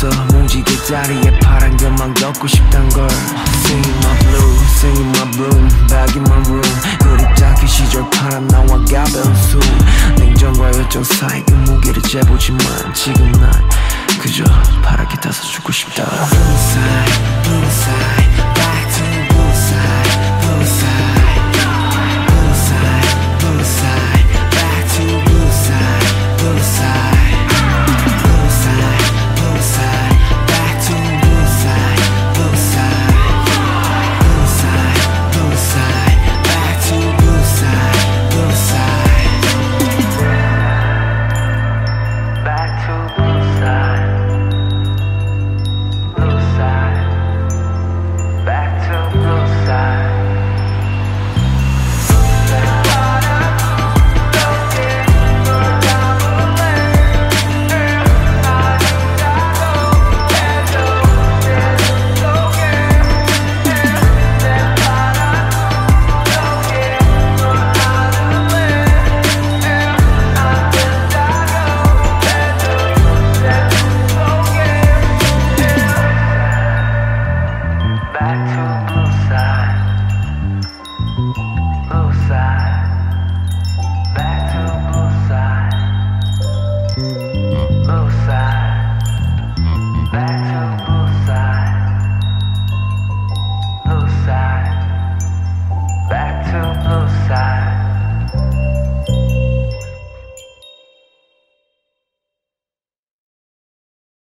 있어. 뭉지게 자리에 파란 것만 걷고 싶단 걸. Singing my blue, sing in my bloom Back in my room. 그립다기 시절 파란 나와 가벼운 숨. 냉정과 열정 사이 그 무게를 재보지만 지금 난 그저 파랗게 타서 죽고 싶다. Blue side, blue side to